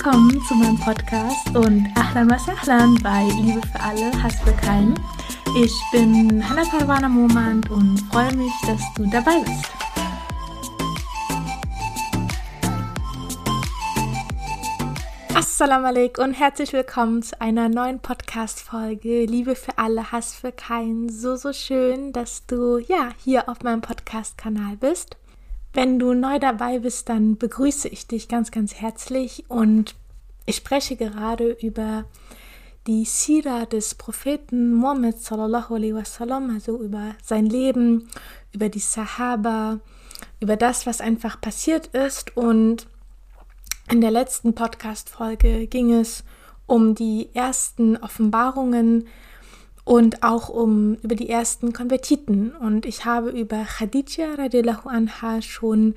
Willkommen zu meinem Podcast und Ahlan was Ahlan bei Liebe für alle, Hass für keinen. Ich bin Hannah Parwana Momand und freue mich, dass du dabei bist. Assalamu alaikum und herzlich willkommen zu einer neuen Podcast-Folge. Liebe für alle, Hass für keinen. So, so schön, dass du ja hier auf meinem Podcast-Kanal bist. Wenn du neu dabei bist, dann begrüße ich dich ganz, ganz herzlich und ich spreche gerade über die Sira des Propheten wasallam, also über sein Leben, über die Sahaba, über das, was einfach passiert ist. Und in der letzten Podcast-Folge ging es um die ersten Offenbarungen und auch um über die ersten Konvertiten. Und ich habe über Khadija radiallahu anha schon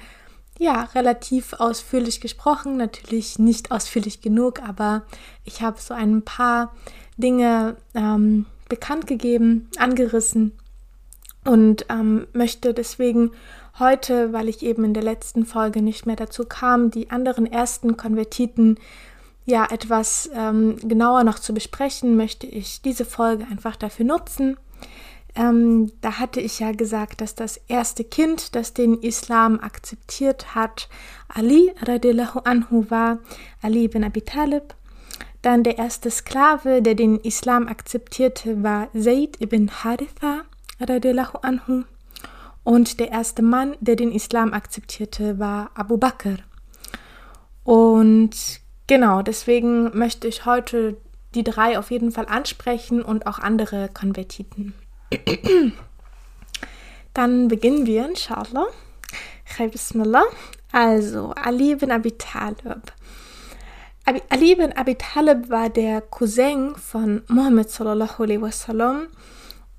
ja relativ ausführlich gesprochen. Natürlich nicht ausführlich genug, aber ich habe so ein paar Dinge ähm, bekannt gegeben, angerissen und ähm, möchte deswegen heute, weil ich eben in der letzten Folge nicht mehr dazu kam, die anderen ersten Konvertiten ja etwas ähm, genauer noch zu besprechen, möchte ich diese Folge einfach dafür nutzen. Ähm, da hatte ich ja gesagt, dass das erste Kind, das den Islam akzeptiert hat, Ali radiallahu anhu war, Ali ibn Abi Talib. Dann der erste Sklave, der den Islam akzeptierte, war Zayd ibn Haritha radiallahu anhu. Und der erste Mann, der den Islam akzeptierte, war Abu Bakr. Und genau, deswegen möchte ich heute die drei auf jeden Fall ansprechen und auch andere Konvertiten. Dann beginnen wir, inshallah. Also, Ali ibn Abi Talib. Ali ibn Abi Talib war der Cousin von Muhammad sallallahu alaihi wasallam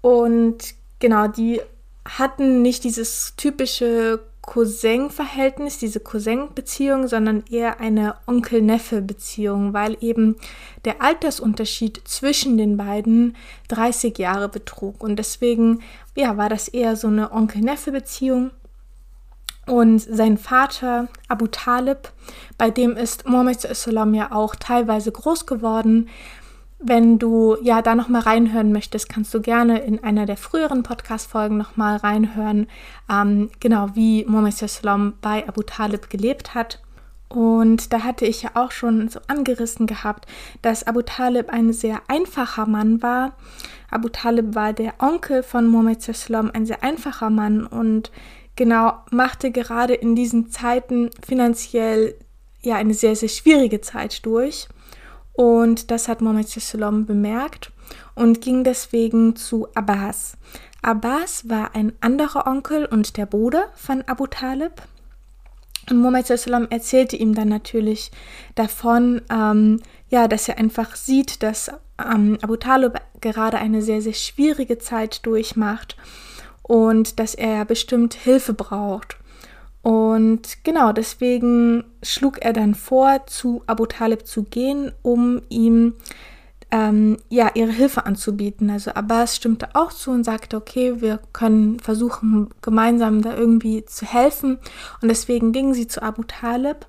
und genau, die hatten nicht dieses typische Cousin-Verhältnis, diese Cousin-Beziehung, sondern eher eine Onkel-Neffe-Beziehung, weil eben der Altersunterschied zwischen den beiden 30 Jahre betrug. Und deswegen, ja, war das eher so eine Onkel-Neffe-Beziehung. Und sein Vater, Abu Talib, bei dem ist Mohammed ja auch teilweise groß geworden, wenn du ja da nochmal reinhören möchtest, kannst du gerne in einer der früheren Podcast-Folgen nochmal reinhören, ähm, genau wie Muhammad Sallam bei Abu Talib gelebt hat. Und da hatte ich ja auch schon so angerissen gehabt, dass Abu Talib ein sehr einfacher Mann war. Abu Talib war der Onkel von Muhammad Sallam, ein sehr einfacher Mann und genau machte gerade in diesen Zeiten finanziell ja eine sehr, sehr schwierige Zeit durch. Und das hat Mohammed Sallam bemerkt und ging deswegen zu Abbas. Abbas war ein anderer Onkel und der Bruder von Abu Talib. Und Mohammed Sallam erzählte ihm dann natürlich davon, ähm, ja, dass er einfach sieht, dass ähm, Abu Talib gerade eine sehr, sehr schwierige Zeit durchmacht und dass er bestimmt Hilfe braucht. Und genau deswegen schlug er dann vor, zu Abu Talib zu gehen, um ihm ähm, ja ihre Hilfe anzubieten. Also Abbas stimmte auch zu und sagte, okay, wir können versuchen, gemeinsam da irgendwie zu helfen. Und deswegen gingen sie zu Abu Talib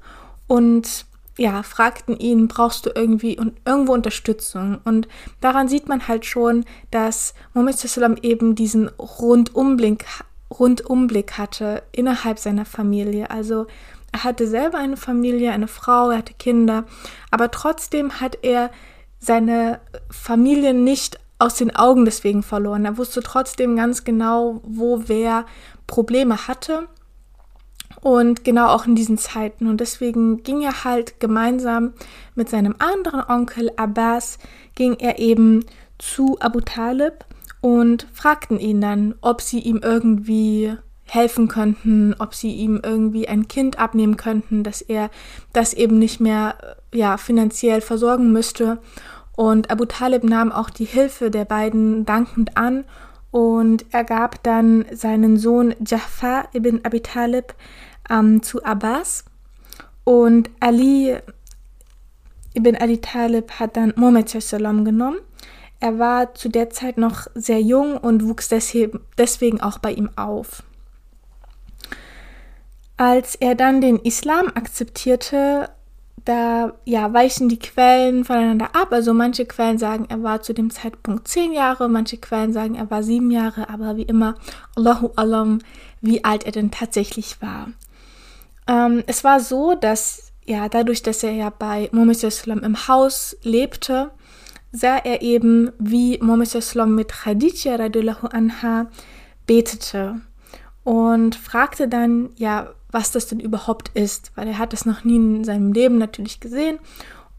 und ja, fragten ihn, brauchst du irgendwie und irgendwo Unterstützung? Und daran sieht man halt schon, dass Muhammad eben diesen Rundumblick Rundumblick hatte innerhalb seiner Familie. Also er hatte selber eine Familie, eine Frau, er hatte Kinder, aber trotzdem hat er seine Familie nicht aus den Augen deswegen verloren. Er wusste trotzdem ganz genau, wo wer Probleme hatte. Und genau auch in diesen Zeiten. Und deswegen ging er halt gemeinsam mit seinem anderen Onkel Abbas, ging er eben zu Abu Talib und fragten ihn dann, ob sie ihm irgendwie helfen könnten, ob sie ihm irgendwie ein Kind abnehmen könnten, dass er das eben nicht mehr ja finanziell versorgen müsste. Und Abu Talib nahm auch die Hilfe der beiden dankend an und er gab dann seinen Sohn Jafar ibn Abi Talib ähm, zu Abbas und Ali ibn Abi Talib hat dann Muhammad genommen er war zu der Zeit noch sehr jung und wuchs deswegen auch bei ihm auf. Als er dann den Islam akzeptierte, da ja, weichen die Quellen voneinander ab. Also manche Quellen sagen, er war zu dem Zeitpunkt zehn Jahre, manche Quellen sagen, er war sieben Jahre, aber wie immer, Allahu Alam, wie alt er denn tatsächlich war. Ähm, es war so, dass ja, dadurch, dass er ja bei Muhammad im Haus lebte, sah er eben, wie Muhammad mit Khadija radiallahu anha betete und fragte dann, ja, was das denn überhaupt ist, weil er hat es noch nie in seinem Leben natürlich gesehen.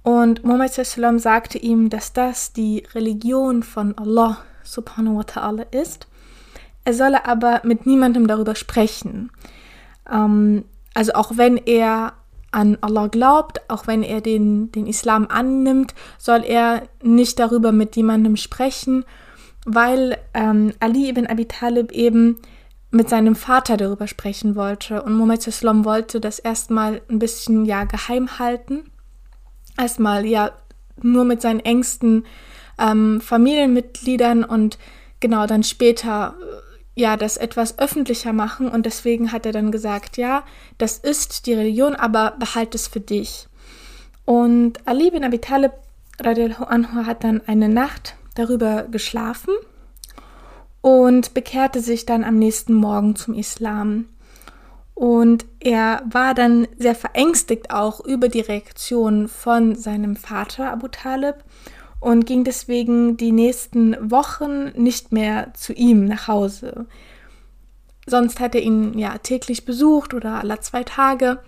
Und Muhammad sagte ihm, dass das die Religion von Allah subhanahu wa ta'ala ist. Er solle aber mit niemandem darüber sprechen. Ähm, also auch wenn er an Allah glaubt, auch wenn er den, den Islam annimmt, soll er nicht darüber mit jemandem sprechen, weil ähm, Ali ibn Abi Talib eben mit seinem Vater darüber sprechen wollte. Und Muhammad Islam wollte das erstmal ein bisschen ja geheim halten. Erstmal ja nur mit seinen engsten ähm, Familienmitgliedern und genau dann später ja das etwas öffentlicher machen. Und deswegen hat er dann gesagt, ja, das ist die Religion, aber behalte es für dich. Und Ali bin Abi Talib anhu hat dann eine Nacht darüber geschlafen und bekehrte sich dann am nächsten Morgen zum Islam. Und er war dann sehr verängstigt auch über die Reaktion von seinem Vater Abu Talib und ging deswegen die nächsten Wochen nicht mehr zu ihm nach Hause. Sonst hat er ihn ja täglich besucht oder alle zwei Tage.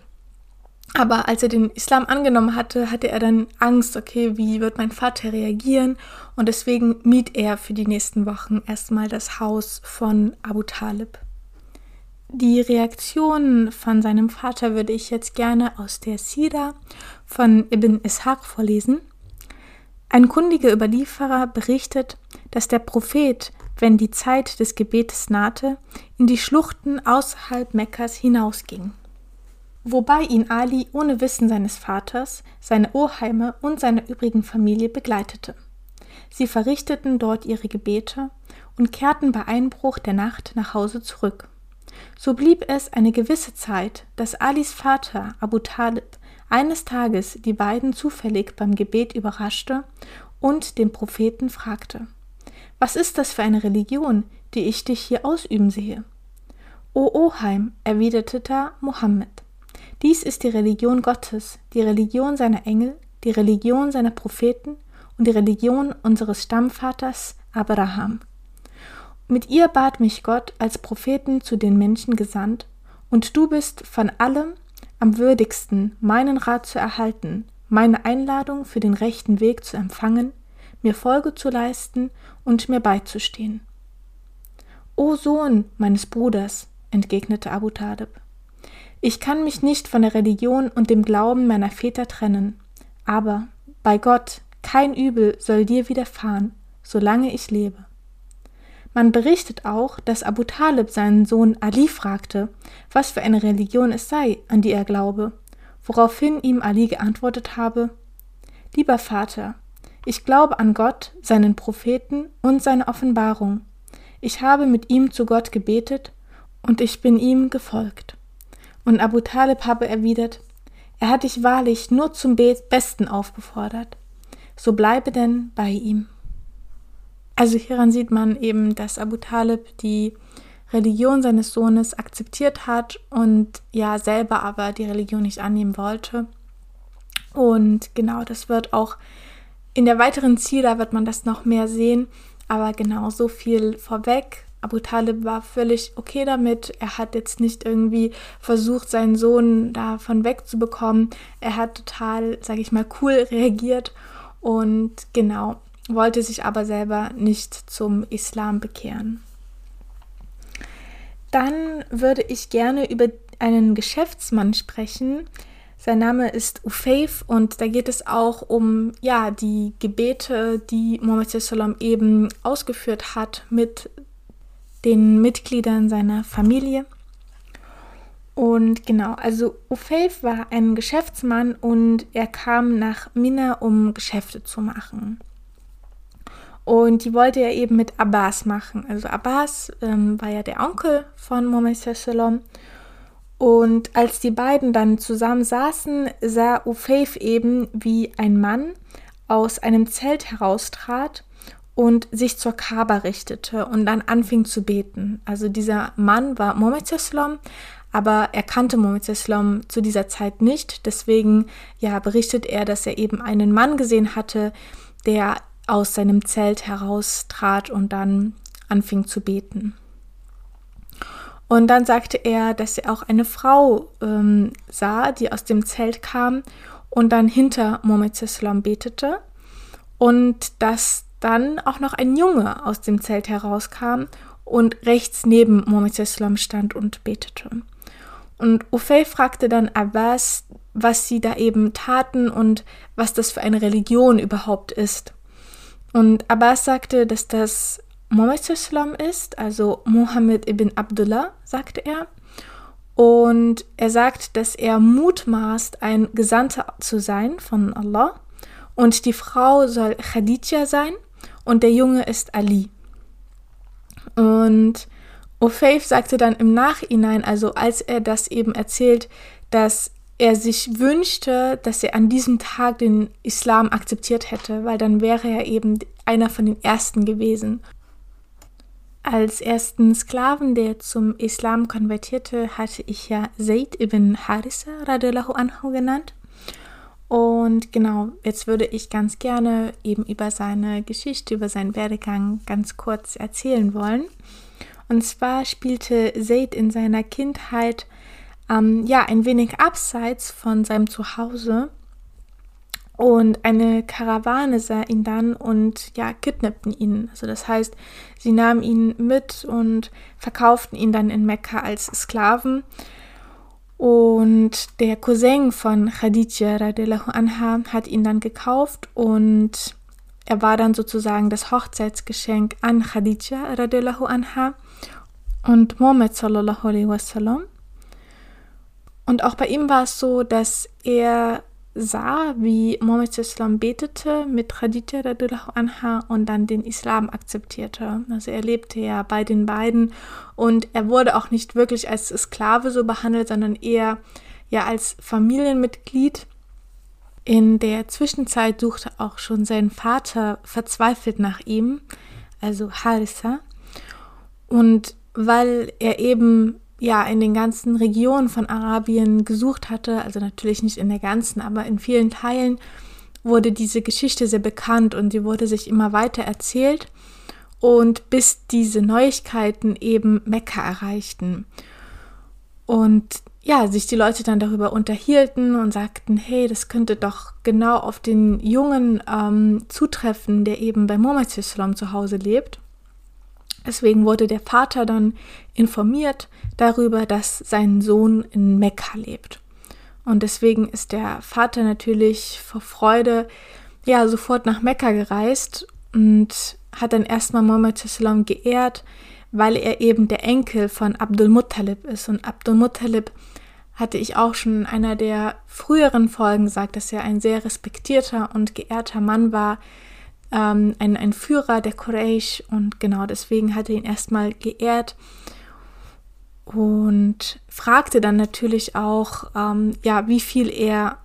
Aber als er den Islam angenommen hatte, hatte er dann Angst, okay, wie wird mein Vater reagieren? Und deswegen miet er für die nächsten Wochen erstmal das Haus von Abu Talib. Die Reaktion von seinem Vater würde ich jetzt gerne aus der Sira von Ibn Ishaq vorlesen. Ein kundiger Überlieferer berichtet, dass der Prophet, wenn die Zeit des Gebetes nahte, in die Schluchten außerhalb Mekkas hinausging wobei ihn Ali ohne Wissen seines Vaters, seine Oheime und seiner übrigen Familie begleitete. Sie verrichteten dort ihre Gebete und kehrten bei Einbruch der Nacht nach Hause zurück. So blieb es eine gewisse Zeit, dass Alis Vater Abu Talib eines Tages die beiden zufällig beim Gebet überraschte und den Propheten fragte: Was ist das für eine Religion, die ich dich hier ausüben sehe? O Oheim, erwiderte da Mohammed, dies ist die Religion Gottes, die Religion seiner Engel, die Religion seiner Propheten und die Religion unseres Stammvaters Abraham. Mit ihr bat mich Gott als Propheten zu den Menschen gesandt, und du bist von allem am würdigsten, meinen Rat zu erhalten, meine Einladung für den rechten Weg zu empfangen, mir Folge zu leisten und mir beizustehen. O Sohn meines Bruders, entgegnete Abu Talib, ich kann mich nicht von der Religion und dem Glauben meiner Väter trennen, aber bei Gott, kein Übel soll dir widerfahren, solange ich lebe. Man berichtet auch, dass Abu Talib seinen Sohn Ali fragte, was für eine Religion es sei, an die er glaube, woraufhin ihm Ali geantwortet habe Lieber Vater, ich glaube an Gott, seinen Propheten und seine Offenbarung. Ich habe mit ihm zu Gott gebetet und ich bin ihm gefolgt. Und Abu Talib habe erwidert, er hat dich wahrlich nur zum Besten aufgefordert. So bleibe denn bei ihm. Also hieran sieht man eben, dass Abu Talib die Religion seines Sohnes akzeptiert hat und ja selber aber die Religion nicht annehmen wollte. Und genau, das wird auch in der weiteren Ziele wird man das noch mehr sehen. Aber genau so viel vorweg. Abu Talib war völlig okay damit. Er hat jetzt nicht irgendwie versucht, seinen Sohn davon wegzubekommen. Er hat total, sage ich mal, cool reagiert und genau, wollte sich aber selber nicht zum Islam bekehren. Dann würde ich gerne über einen Geschäftsmann sprechen. Sein Name ist Ufeif und da geht es auch um ja die Gebete, die Muhammad eben ausgeführt hat mit den Mitgliedern seiner Familie. Und genau, also Ufeif war ein Geschäftsmann und er kam nach Mina, um Geschäfte zu machen. Und die wollte er eben mit Abbas machen. Also Abbas ähm, war ja der Onkel von Mohammed Sallam. Und als die beiden dann zusammen saßen, sah Ufeif eben, wie ein Mann aus einem Zelt heraustrat und sich zur Kaaba richtete und dann anfing zu beten. Also dieser Mann war Mohammed Islam, aber er kannte Mohammed Islam zu dieser Zeit nicht. Deswegen ja berichtet er, dass er eben einen Mann gesehen hatte, der aus seinem Zelt heraustrat und dann anfing zu beten. Und dann sagte er, dass er auch eine Frau ähm, sah, die aus dem Zelt kam und dann hinter Mohammed betete und dass dann auch noch ein Junge aus dem Zelt herauskam und rechts neben Mohammed stand und betete. Und Ufay fragte dann Abbas, was sie da eben taten und was das für eine Religion überhaupt ist. Und Abbas sagte, dass das Mohammed ist, also Mohammed ibn Abdullah, sagte er. Und er sagt, dass er mutmaßt, ein Gesandter zu sein von Allah. Und die Frau soll Khadija sein und der Junge ist Ali. Und Ofaif sagte dann im Nachhinein, also als er das eben erzählt, dass er sich wünschte, dass er an diesem Tag den Islam akzeptiert hätte, weil dann wäre er eben einer von den ersten gewesen. Als ersten Sklaven, der zum Islam konvertierte, hatte ich ja Zayd ibn Harissa radiallahu anhu genannt. Und genau, jetzt würde ich ganz gerne eben über seine Geschichte, über seinen Werdegang ganz kurz erzählen wollen. Und zwar spielte Zayd in seiner Kindheit ähm, ja ein wenig abseits von seinem Zuhause und eine Karawane sah ihn dann und ja, kidnappten ihn. Also das heißt, sie nahmen ihn mit und verkauften ihn dann in Mekka als Sklaven. Und der Cousin von Khadija radiallahu anha hat ihn dann gekauft und er war dann sozusagen das Hochzeitsgeschenk an Khadija radiallahu anha und Mohammed sallallahu alaihi wasallam. Und auch bei ihm war es so, dass er sah, wie Mohammed Islam betete mit Khadija radiallahu anha und dann den Islam akzeptierte. Also er lebte ja bei den beiden und er wurde auch nicht wirklich als Sklave so behandelt, sondern eher ja als Familienmitglied. In der Zwischenzeit suchte auch schon sein Vater verzweifelt nach ihm, also Harissa. Und weil er eben ja in den ganzen Regionen von Arabien gesucht hatte, also natürlich nicht in der ganzen, aber in vielen Teilen wurde diese Geschichte sehr bekannt und sie wurde sich immer weiter erzählt und bis diese Neuigkeiten eben Mekka erreichten. Und ja, sich die Leute dann darüber unterhielten und sagten, hey, das könnte doch genau auf den Jungen ähm, zutreffen, der eben bei Muhammad zu Hause lebt. Deswegen wurde der Vater dann informiert darüber, dass sein Sohn in Mekka lebt. Und deswegen ist der Vater natürlich vor Freude ja sofort nach Mekka gereist und hat dann erstmal Muhammad Sallam geehrt, weil er eben der Enkel von Abdul Muttalib ist. Und Abdul Muttalib hatte ich auch schon in einer der früheren Folgen gesagt, dass er ein sehr respektierter und geehrter Mann war, ähm, ein, ein Führer der Quraysh und genau deswegen hat er ihn erstmal geehrt und fragte dann natürlich auch, ähm, ja, wie viel er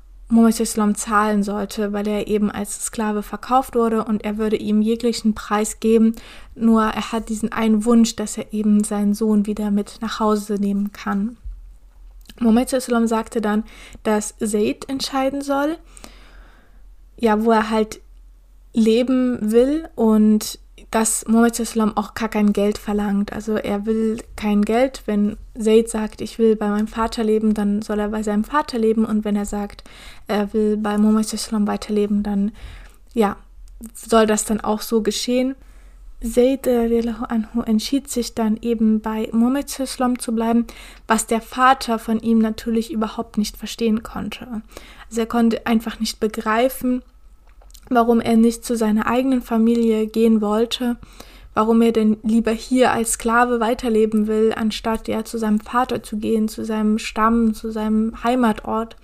Islam zahlen sollte, weil er eben als Sklave verkauft wurde und er würde ihm jeglichen Preis geben, nur er hat diesen einen Wunsch, dass er eben seinen Sohn wieder mit nach Hause nehmen kann. Islam sagte dann, dass Zaid entscheiden soll, ja, wo er halt leben will und dass Mohammed Islam auch gar kein Geld verlangt. Also er will kein Geld. Wenn Zaid sagt, ich will bei meinem Vater leben, dann soll er bei seinem Vater leben. Und wenn er sagt, er will bei Mohammed Islam weiterleben, dann ja, soll das dann auch so geschehen. Zaid anhu entschied sich dann eben bei Mohammed Islam zu bleiben, was der Vater von ihm natürlich überhaupt nicht verstehen konnte. Also er konnte einfach nicht begreifen, warum er nicht zu seiner eigenen Familie gehen wollte, warum er denn lieber hier als Sklave weiterleben will, anstatt ja zu seinem Vater zu gehen, zu seinem Stamm, zu seinem Heimatort.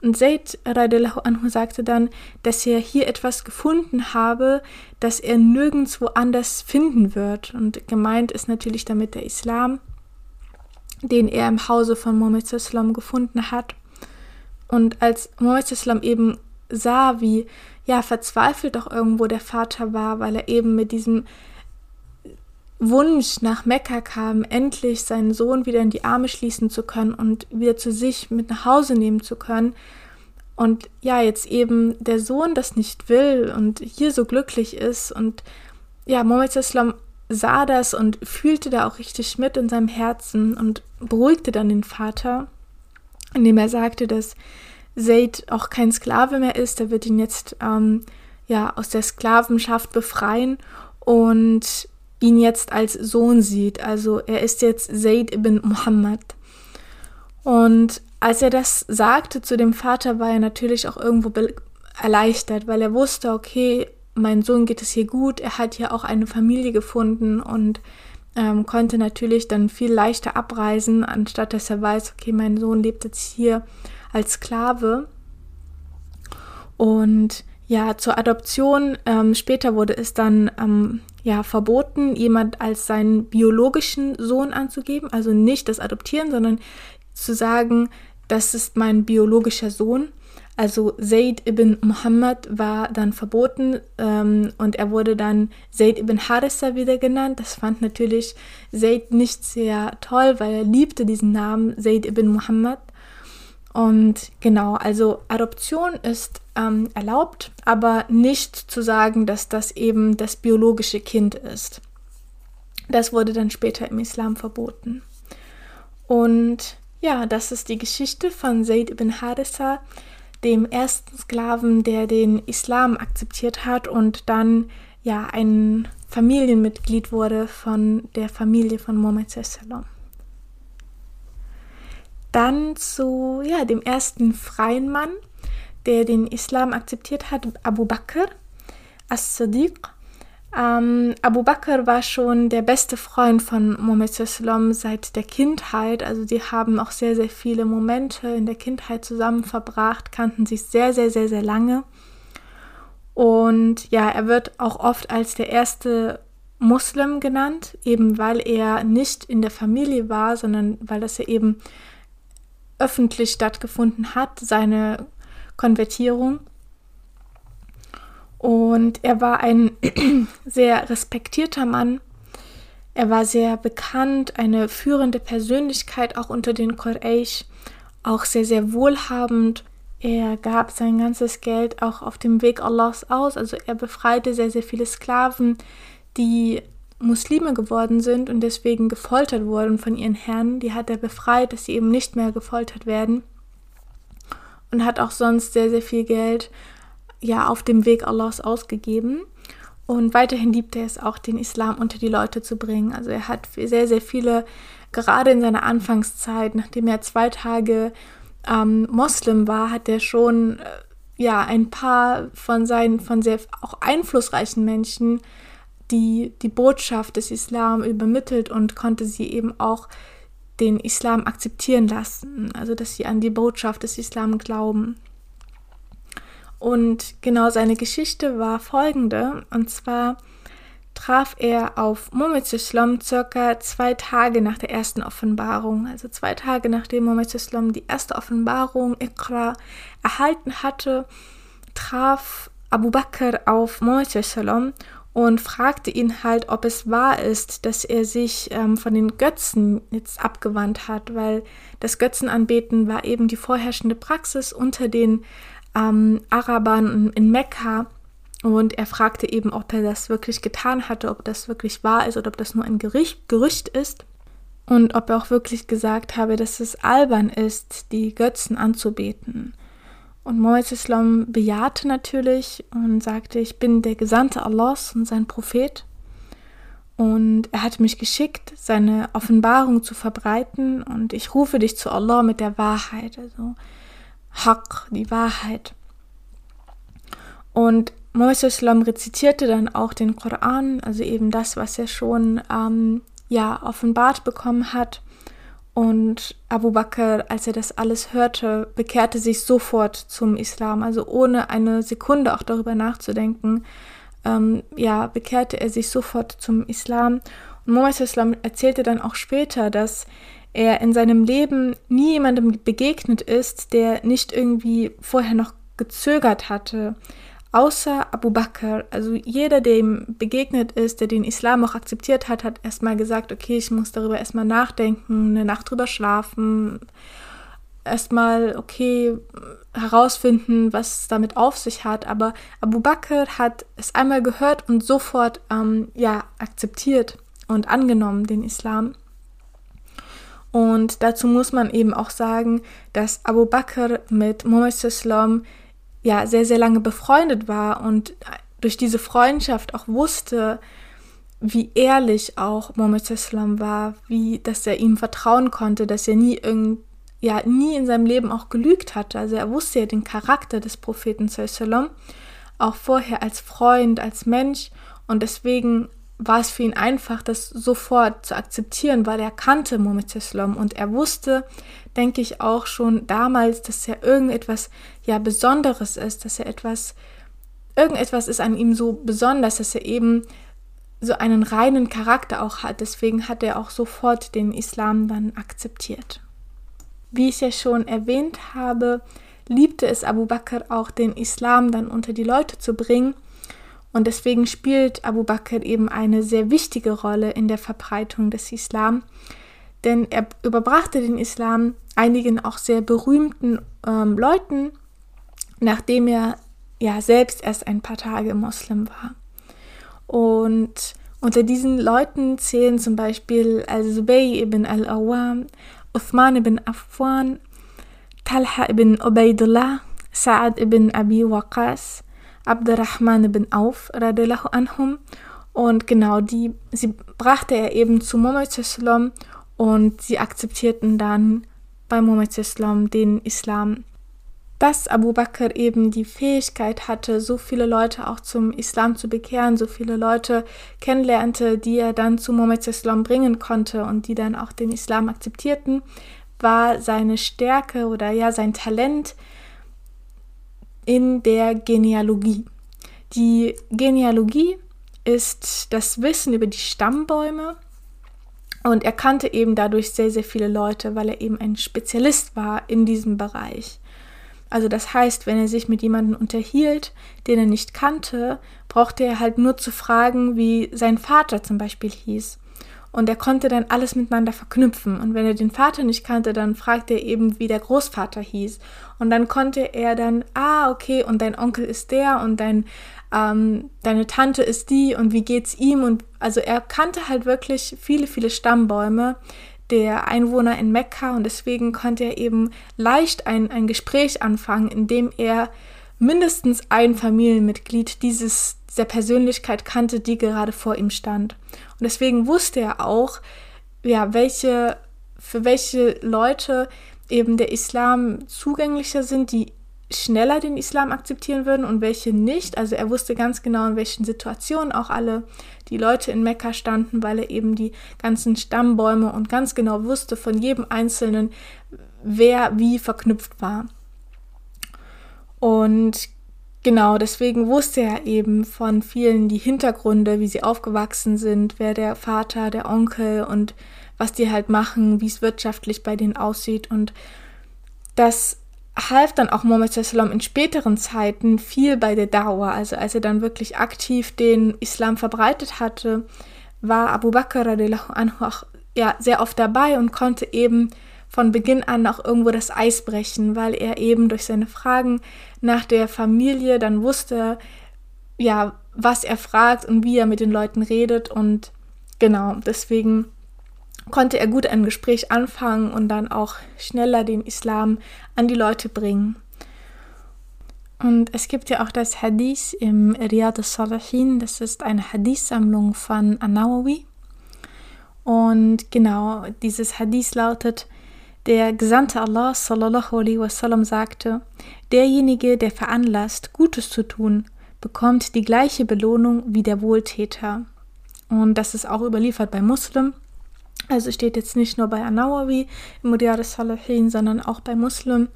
Und Zayd radiallahu anhu sagte dann, dass er hier etwas gefunden habe, das er nirgendwo anders finden wird. Und gemeint ist natürlich damit der Islam. den er im Hause von Mohammed Islam gefunden hat. Und als Mohammed Islam eben sah, wie ja verzweifelt auch irgendwo der Vater war, weil er eben mit diesem Wunsch nach Mekka kam, endlich seinen Sohn wieder in die Arme schließen zu können und wieder zu sich mit nach Hause nehmen zu können. Und ja, jetzt eben der Sohn das nicht will und hier so glücklich ist und ja, Mohammed Islam sah das und fühlte da auch richtig mit in seinem Herzen und beruhigte dann den Vater, indem er sagte, dass Zaid auch kein Sklave mehr ist. Er wird ihn jetzt ähm, ja aus der Sklavenschaft befreien und ihn jetzt als Sohn sieht. Also er ist jetzt Zaid ibn Muhammad. Und als er das sagte zu dem Vater, war er natürlich auch irgendwo erleichtert, weil er wusste, okay, mein Sohn geht es hier gut, er hat hier auch eine Familie gefunden und ähm, konnte natürlich dann viel leichter abreisen, anstatt dass er weiß, okay, mein Sohn lebt jetzt hier als Sklave. Und ja, zur Adoption, ähm, später wurde es dann ähm, ja, verboten, jemand als seinen biologischen Sohn anzugeben, also nicht das Adoptieren, sondern zu sagen, das ist mein biologischer Sohn. Also Zaid ibn Muhammad war dann verboten ähm, und er wurde dann Zaid ibn Harissa wieder genannt. Das fand natürlich Zaid nicht sehr toll, weil er liebte diesen Namen Zaid ibn Muhammad. Und genau, also Adoption ist ähm, erlaubt, aber nicht zu sagen, dass das eben das biologische Kind ist. Das wurde dann später im Islam verboten. Und ja, das ist die Geschichte von Zaid ibn Harissa, dem ersten Sklaven, der den Islam akzeptiert hat und dann ja ein Familienmitglied wurde von der Familie von Muhammad sallam. Dann zu ja, dem ersten freien Mann, der den Islam akzeptiert hat, Abu Bakr as-Sadiq. Ähm, Abu Bakr war schon der beste Freund von Muhammad Sallam seit der Kindheit. Also die haben auch sehr, sehr viele Momente in der Kindheit zusammen verbracht, kannten sich sehr, sehr, sehr, sehr lange. Und ja, er wird auch oft als der erste Muslim genannt, eben weil er nicht in der Familie war, sondern weil das ja eben öffentlich stattgefunden hat, seine Konvertierung. Und er war ein sehr respektierter Mann. Er war sehr bekannt, eine führende Persönlichkeit auch unter den Quraysh, auch sehr, sehr wohlhabend. Er gab sein ganzes Geld auch auf dem Weg Allahs aus. Also er befreite sehr, sehr viele Sklaven, die Muslime geworden sind und deswegen gefoltert wurden von ihren Herren. Die hat er befreit, dass sie eben nicht mehr gefoltert werden. Und hat auch sonst sehr, sehr viel Geld ja auf dem Weg Allahs ausgegeben. Und weiterhin liebt er es auch, den Islam unter die Leute zu bringen. Also er hat sehr, sehr viele, gerade in seiner Anfangszeit, nachdem er zwei Tage ähm, Moslem war, hat er schon äh, ja ein paar von seinen, von sehr auch einflussreichen Menschen die, die Botschaft des Islam übermittelt und konnte sie eben auch den Islam akzeptieren lassen, also dass sie an die Botschaft des Islam glauben. Und genau seine Geschichte war folgende, und zwar traf er auf Muhammad circa zwei Tage nach der ersten Offenbarung, also zwei Tage nachdem Muhammad die erste Offenbarung Iqra erhalten hatte, traf Abu Bakr auf Muhammad und fragte ihn halt, ob es wahr ist, dass er sich ähm, von den Götzen jetzt abgewandt hat, weil das Götzenanbeten war eben die vorherrschende Praxis unter den ähm, Arabern in Mekka. Und er fragte eben, ob er das wirklich getan hatte, ob das wirklich wahr ist oder ob das nur ein Gericht, Gerücht ist. Und ob er auch wirklich gesagt habe, dass es albern ist, die Götzen anzubeten. Und Mohammed Islam bejahte natürlich und sagte, ich bin der Gesandte Allahs und sein Prophet. Und er hat mich geschickt, seine Offenbarung zu verbreiten. Und ich rufe dich zu Allah mit der Wahrheit, also Haq, die Wahrheit. Und Mohammed Islam rezitierte dann auch den Koran, also eben das, was er schon ähm, ja, offenbart bekommen hat. Und Abu Bakr, als er das alles hörte, bekehrte sich sofort zum Islam, also ohne eine Sekunde auch darüber nachzudenken. Ähm, ja, bekehrte er sich sofort zum Islam. Und Muhammad Islam erzählte dann auch später, dass er in seinem Leben nie jemandem begegnet ist, der nicht irgendwie vorher noch gezögert hatte, außer Abu Bakr. Also jeder, der ihm begegnet ist, der den Islam auch akzeptiert hat, hat erstmal gesagt, okay, ich muss darüber erstmal nachdenken, eine Nacht drüber schlafen, erstmal, okay, herausfinden, was es damit auf sich hat. Aber Abu Bakr hat es einmal gehört und sofort, ähm, ja, akzeptiert und angenommen, den Islam. Und dazu muss man eben auch sagen, dass Abu Bakr mit Muhammad Islam ja sehr, sehr lange befreundet war und durch diese Freundschaft auch wusste, wie ehrlich auch Muhammad Islam war, wie, dass er ihm vertrauen konnte, dass er nie irgend, ja, nie in seinem Leben auch gelügt hatte. Also er wusste ja den Charakter des Propheten Sallam auch vorher als Freund, als Mensch und deswegen war es für ihn einfach, das sofort zu akzeptieren, weil er kannte Muhammad Islam und er wusste, denke ich auch schon damals, dass er irgendetwas ja Besonderes ist, dass er etwas, irgendetwas ist an ihm so besonders, dass er eben so einen reinen Charakter auch hat. Deswegen hat er auch sofort den Islam dann akzeptiert. Wie ich ja schon erwähnt habe, liebte es Abu Bakr auch, den Islam dann unter die Leute zu bringen und deswegen spielt Abu Bakr eben eine sehr wichtige Rolle in der Verbreitung des Islam, denn er überbrachte den Islam einigen auch sehr berühmten ähm, Leuten, nachdem er ja selbst erst ein paar Tage Moslem war. Und unter diesen Leuten zählen zum Beispiel Al-Zubayy ibn al-Awwam, Uthman ibn Affan, Talha ibn Ubaidullah, Sa'ad ibn Abi Waqas, Abdurrahman ibn Auf, radiallahu anhum. Und genau, die, sie brachte er eben zu Muhammad Islam und sie akzeptierten dann bei Muhammad Islam den Islam. Dass Abu Bakr eben die Fähigkeit hatte, so viele Leute auch zum Islam zu bekehren, so viele Leute kennenlernte, die er dann zu Muhammad Islam bringen konnte und die dann auch den Islam akzeptierten, war seine Stärke oder ja sein Talent, in der Genealogie. Die Genealogie ist das Wissen über die Stammbäume und er kannte eben dadurch sehr, sehr viele Leute, weil er eben ein Spezialist war in diesem Bereich. Also das heißt, wenn er sich mit jemandem unterhielt, den er nicht kannte, brauchte er halt nur zu fragen, wie sein Vater zum Beispiel hieß. Und er konnte dann alles miteinander verknüpfen. Und wenn er den Vater nicht kannte, dann fragte er eben, wie der Großvater hieß. Und dann konnte er dann, ah, okay, und dein Onkel ist der und dein, ähm, deine Tante ist die und wie geht's ihm? Und also er kannte halt wirklich viele, viele Stammbäume der Einwohner in Mekka und deswegen konnte er eben leicht ein, ein Gespräch anfangen, in dem er mindestens ein Familienmitglied dieses, dieser Persönlichkeit kannte, die gerade vor ihm stand. Und deswegen wusste er auch, ja, welche, für welche Leute eben der Islam zugänglicher sind, die schneller den Islam akzeptieren würden und welche nicht. Also er wusste ganz genau, in welchen Situationen auch alle die Leute in Mekka standen, weil er eben die ganzen Stammbäume und ganz genau wusste von jedem Einzelnen, wer wie verknüpft war. Und genau deswegen wusste er eben von vielen die Hintergründe, wie sie aufgewachsen sind, wer der Vater, der Onkel und was die halt machen, wie es wirtschaftlich bei denen aussieht. Und das half dann auch Muhammad Sallam in späteren Zeiten viel bei der Dauer. Also als er dann wirklich aktiv den Islam verbreitet hatte, war Abu Bakr anhu auch ja, sehr oft dabei und konnte eben von Beginn an auch irgendwo das Eis brechen, weil er eben durch seine Fragen nach der Familie dann wusste, ja, was er fragt und wie er mit den Leuten redet und genau, deswegen konnte er gut ein Gespräch anfangen und dann auch schneller den Islam an die Leute bringen. Und es gibt ja auch das Hadith im Riyad al-Salihin, das ist eine Hadith-Sammlung von Anawawi. Und genau, dieses Hadith lautet, der Gesandte Allah sallallahu alaihi wasallam sagte, derjenige, der veranlasst, Gutes zu tun, bekommt die gleiche Belohnung wie der Wohltäter. Und das ist auch überliefert bei Muslim. Also steht jetzt nicht nur bei Anawawi im Riyad Salihin, sondern auch bei Muslim.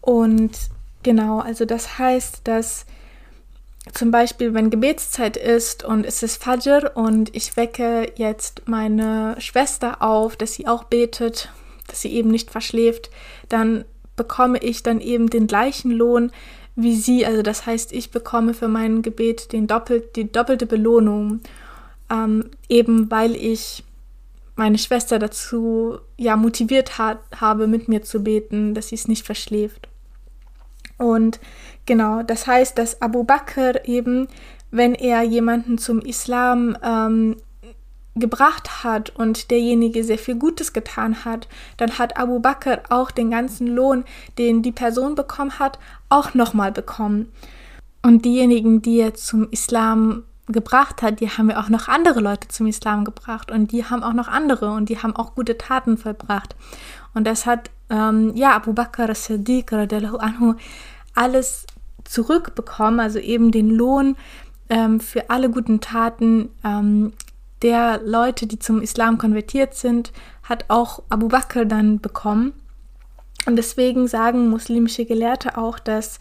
Und genau, also das heißt, dass zum Beispiel, wenn Gebetszeit ist und es ist Fajr und ich wecke jetzt meine Schwester auf, dass sie auch betet, dass sie eben nicht verschläft, dann bekomme ich dann eben den gleichen Lohn wie sie. Also das heißt, ich bekomme für mein Gebet den doppelt, die doppelte Belohnung, ähm, eben weil ich meine Schwester dazu ja motiviert hat, habe, mit mir zu beten, dass sie es nicht verschläft. Und genau, das heißt, dass Abu Bakr eben, wenn er jemanden zum Islam ähm, gebracht hat und derjenige sehr viel Gutes getan hat, dann hat Abu Bakr auch den ganzen Lohn, den die Person bekommen hat, auch nochmal bekommen. Und diejenigen, die er zum Islam gebracht hat, die haben ja auch noch andere Leute zum Islam gebracht und die haben auch noch andere und die haben auch gute Taten vollbracht. Und das hat, ähm, ja, Abu Bakr as-Siddiq anhu alles zurückbekommen, also eben den Lohn ähm, für alle guten Taten, ähm, der Leute, die zum Islam konvertiert sind, hat auch Abu Bakr dann bekommen. Und deswegen sagen muslimische Gelehrte auch, dass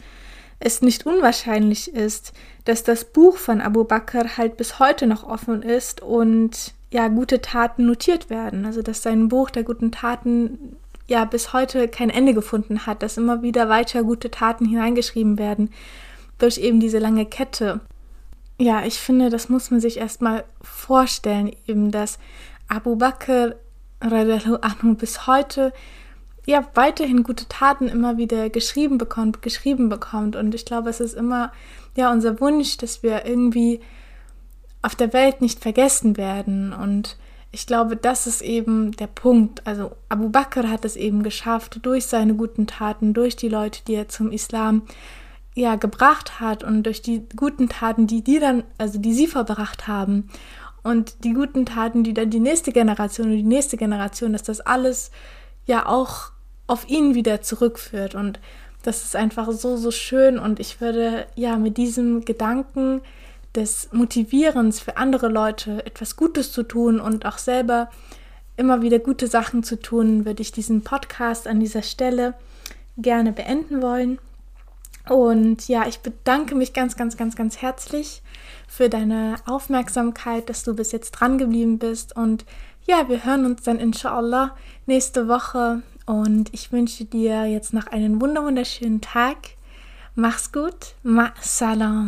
es nicht unwahrscheinlich ist, dass das Buch von Abu Bakr halt bis heute noch offen ist und ja, gute Taten notiert werden. Also dass sein Buch der guten Taten ja bis heute kein Ende gefunden hat, dass immer wieder weiter gute Taten hineingeschrieben werden durch eben diese lange Kette ja, ich finde, das muss man sich erstmal vorstellen, eben, dass Abu Bakr anhu bis heute ja weiterhin gute Taten immer wieder geschrieben bekommt, geschrieben bekommt. Und ich glaube, es ist immer ja unser Wunsch, dass wir irgendwie auf der Welt nicht vergessen werden. Und ich glaube, das ist eben der Punkt. Also Abu Bakr hat es eben geschafft, durch seine guten Taten, durch die Leute, die er zum Islam ja gebracht hat und durch die guten Taten, die die dann, also die sie verbracht haben und die guten Taten, die dann die nächste Generation und die nächste Generation, dass das alles ja auch auf ihn wieder zurückführt und das ist einfach so, so schön und ich würde ja mit diesem Gedanken des Motivierens für andere Leute etwas Gutes zu tun und auch selber immer wieder gute Sachen zu tun, würde ich diesen Podcast an dieser Stelle gerne beenden wollen. Und ja, ich bedanke mich ganz, ganz, ganz, ganz herzlich für deine Aufmerksamkeit, dass du bis jetzt dran geblieben bist. Und ja, wir hören uns dann inshallah nächste Woche. Und ich wünsche dir jetzt noch einen wunderschönen Tag. Mach's gut. Ma salam.